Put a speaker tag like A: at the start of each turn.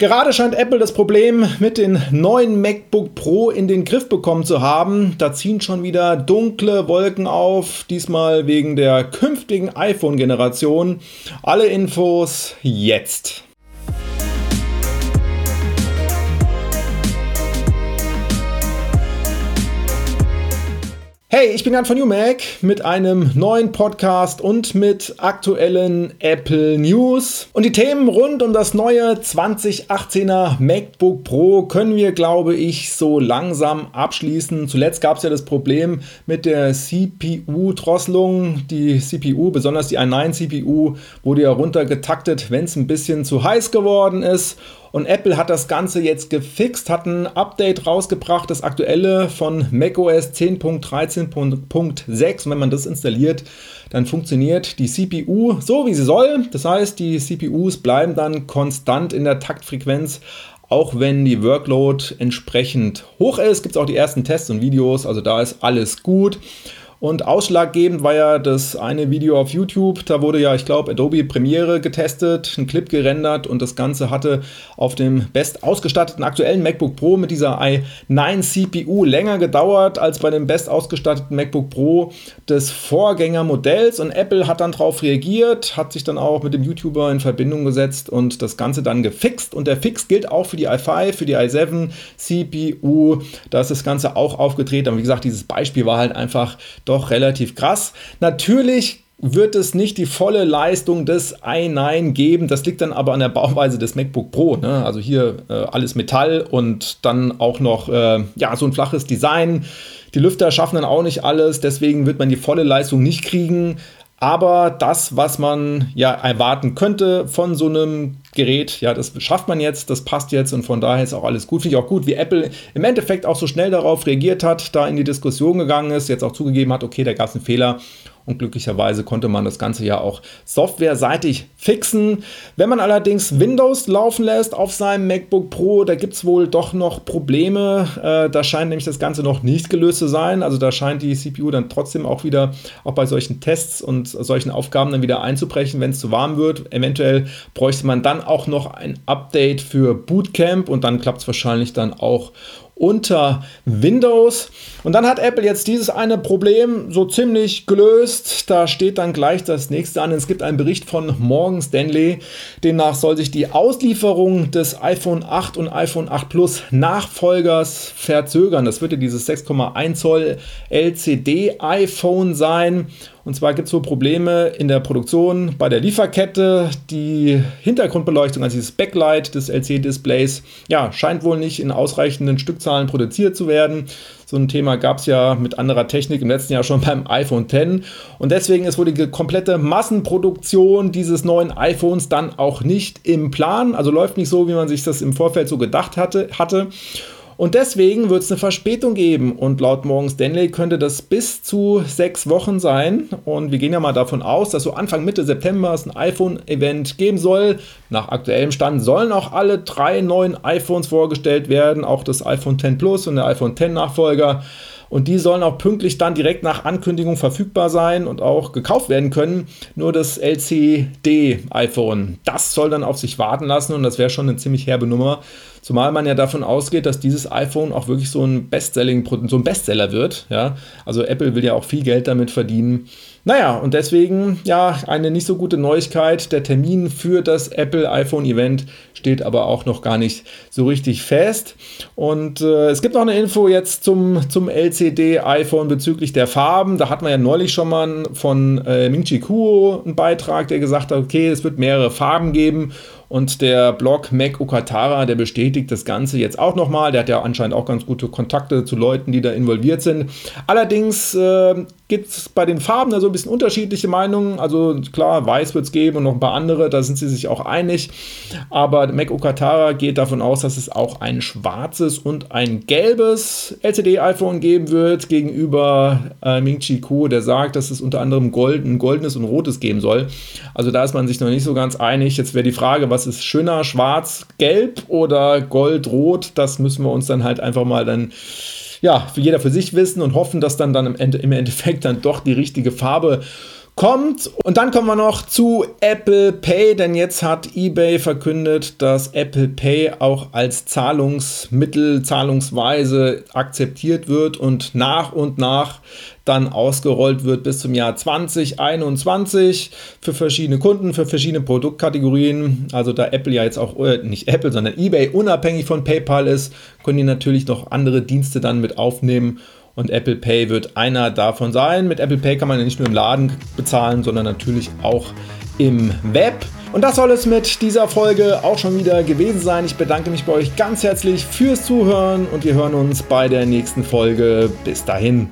A: Gerade scheint Apple das Problem mit den neuen MacBook Pro in den Griff bekommen zu haben. Da ziehen schon wieder dunkle Wolken auf, diesmal wegen der künftigen iPhone-Generation. Alle Infos jetzt. Hey, ich bin Jan von UMac mit einem neuen Podcast und mit aktuellen Apple News. Und die Themen rund um das neue 2018er MacBook Pro können wir, glaube ich, so langsam abschließen. Zuletzt gab es ja das Problem mit der CPU-Drosselung. Die CPU, besonders die i9-CPU, wurde ja runtergetaktet, wenn es ein bisschen zu heiß geworden ist. Und Apple hat das Ganze jetzt gefixt, hat ein Update rausgebracht, das aktuelle von macOS 10.13.6. Und wenn man das installiert, dann funktioniert die CPU so, wie sie soll. Das heißt, die CPUs bleiben dann konstant in der Taktfrequenz auch wenn die Workload entsprechend hoch ist, gibt es auch die ersten Tests und Videos, also da ist alles gut. Und ausschlaggebend war ja das eine Video auf YouTube. Da wurde ja, ich glaube, Adobe Premiere getestet, ein Clip gerendert und das Ganze hatte auf dem best ausgestatteten aktuellen MacBook Pro mit dieser i9 CPU länger gedauert als bei dem best ausgestatteten MacBook Pro des Vorgängermodells. Und Apple hat dann darauf reagiert, hat sich dann auch mit dem YouTuber in Verbindung gesetzt und das Ganze dann gefixt. Und der Fix gilt auch für die i5, für die i7 CPU. Da ist das Ganze auch aufgedreht. Aber wie gesagt, dieses Beispiel war halt einfach doch doch relativ krass. Natürlich wird es nicht die volle Leistung des i9 geben. Das liegt dann aber an der Bauweise des MacBook Pro. Ne? Also hier äh, alles Metall und dann auch noch äh, ja, so ein flaches Design. Die Lüfter schaffen dann auch nicht alles, deswegen wird man die volle Leistung nicht kriegen. Aber das, was man ja erwarten könnte von so einem Gerät, ja, das schafft man jetzt, das passt jetzt und von daher ist auch alles gut. Finde ich auch gut, wie Apple im Endeffekt auch so schnell darauf reagiert hat, da in die Diskussion gegangen ist, jetzt auch zugegeben hat, okay, da gab es einen Fehler und glücklicherweise konnte man das Ganze ja auch softwareseitig fixen. Wenn man allerdings Windows laufen lässt auf seinem MacBook Pro, da gibt es wohl doch noch Probleme. Äh, da scheint nämlich das Ganze noch nicht gelöst zu sein. Also da scheint die CPU dann trotzdem auch wieder, auch bei solchen Tests und solchen Aufgaben dann wieder einzubrechen, wenn es zu warm wird. Eventuell bräuchte man dann auch noch ein Update für Bootcamp und dann klappt es wahrscheinlich dann auch unter Windows. Und dann hat Apple jetzt dieses eine Problem so ziemlich gelöst. Da steht dann gleich das nächste an. Es gibt einen Bericht von Morgan Stanley. Demnach soll sich die Auslieferung des iPhone 8 und iPhone 8 Plus Nachfolgers verzögern. Das wird ja dieses 6,1 Zoll LCD iPhone sein. Und zwar gibt es wohl Probleme in der Produktion bei der Lieferkette. Die Hintergrundbeleuchtung, also dieses Backlight des LC-Displays, ja, scheint wohl nicht in ausreichenden Stückzahlen produziert zu werden. So ein Thema gab es ja mit anderer Technik im letzten Jahr schon beim iPhone X. Und deswegen ist wohl die komplette Massenproduktion dieses neuen iPhones dann auch nicht im Plan. Also läuft nicht so, wie man sich das im Vorfeld so gedacht hatte. hatte. Und deswegen wird es eine Verspätung geben. Und laut Morgan Stanley könnte das bis zu sechs Wochen sein. Und wir gehen ja mal davon aus, dass so Anfang Mitte September es ein iPhone-Event geben soll. Nach aktuellem Stand sollen auch alle drei neuen iPhones vorgestellt werden. Auch das iPhone 10 Plus und der iPhone 10 Nachfolger. Und die sollen auch pünktlich dann direkt nach Ankündigung verfügbar sein und auch gekauft werden können. Nur das LCD-iPhone, das soll dann auf sich warten lassen und das wäre schon eine ziemlich herbe Nummer. Zumal man ja davon ausgeht, dass dieses iPhone auch wirklich so ein Bestselling, so ein Bestseller wird. Ja? Also Apple will ja auch viel Geld damit verdienen. Naja, und deswegen ja eine nicht so gute Neuigkeit. Der Termin für das Apple iPhone Event steht aber auch noch gar nicht so richtig fest. Und äh, es gibt noch eine Info jetzt zum, zum LCD iPhone bezüglich der Farben. Da hatten wir ja neulich schon mal von äh, Ming Chi Kuo einen Beitrag, der gesagt hat, okay, es wird mehrere Farben geben und der Blog Mac Okatara, der bestätigt das Ganze jetzt auch nochmal. Der hat ja anscheinend auch ganz gute Kontakte zu Leuten, die da involviert sind. Allerdings äh, gibt es bei den Farben da so ein bisschen unterschiedliche Meinungen. Also klar, weiß wird es geben und noch ein paar andere, da sind sie sich auch einig. Aber Mac Okatara geht davon aus, dass es auch ein schwarzes und ein gelbes LCD-iPhone geben wird, gegenüber äh, Ming Chi Kuo, der sagt, dass es unter anderem Gold, ein goldenes und rotes geben soll. Also da ist man sich noch nicht so ganz einig. Jetzt wäre die Frage, was ist schöner, schwarz, gelb oder gold, rot? Das müssen wir uns dann halt einfach mal dann ja, für jeder für sich wissen und hoffen, dass dann, dann im, Ende, im Endeffekt dann doch die richtige Farbe kommt. Und dann kommen wir noch zu Apple Pay, denn jetzt hat eBay verkündet, dass Apple Pay auch als Zahlungsmittel, Zahlungsweise akzeptiert wird und nach und nach dann ausgerollt wird bis zum Jahr 2021 für verschiedene Kunden, für verschiedene Produktkategorien. Also da Apple ja jetzt auch, äh, nicht Apple, sondern eBay unabhängig von PayPal ist, können die natürlich noch andere Dienste dann mit aufnehmen und Apple Pay wird einer davon sein. Mit Apple Pay kann man ja nicht nur im Laden bezahlen, sondern natürlich auch im Web. Und das soll es mit dieser Folge auch schon wieder gewesen sein. Ich bedanke mich bei euch ganz herzlich fürs Zuhören und wir hören uns bei der nächsten Folge. Bis dahin.